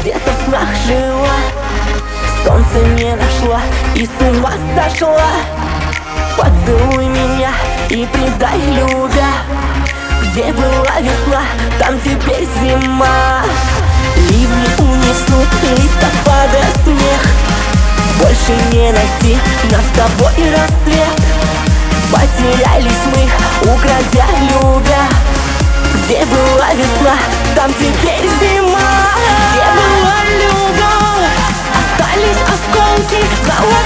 где-то в снах жила Солнце не нашла и с ума сошла. Поцелуй меня и предай, любя Где была весна, там теперь зима. Ливни унесут листопада смех. Больше не найти нас с тобой рассвет. Потерялись мы, украдя любя Где была весна, там теперь зима. But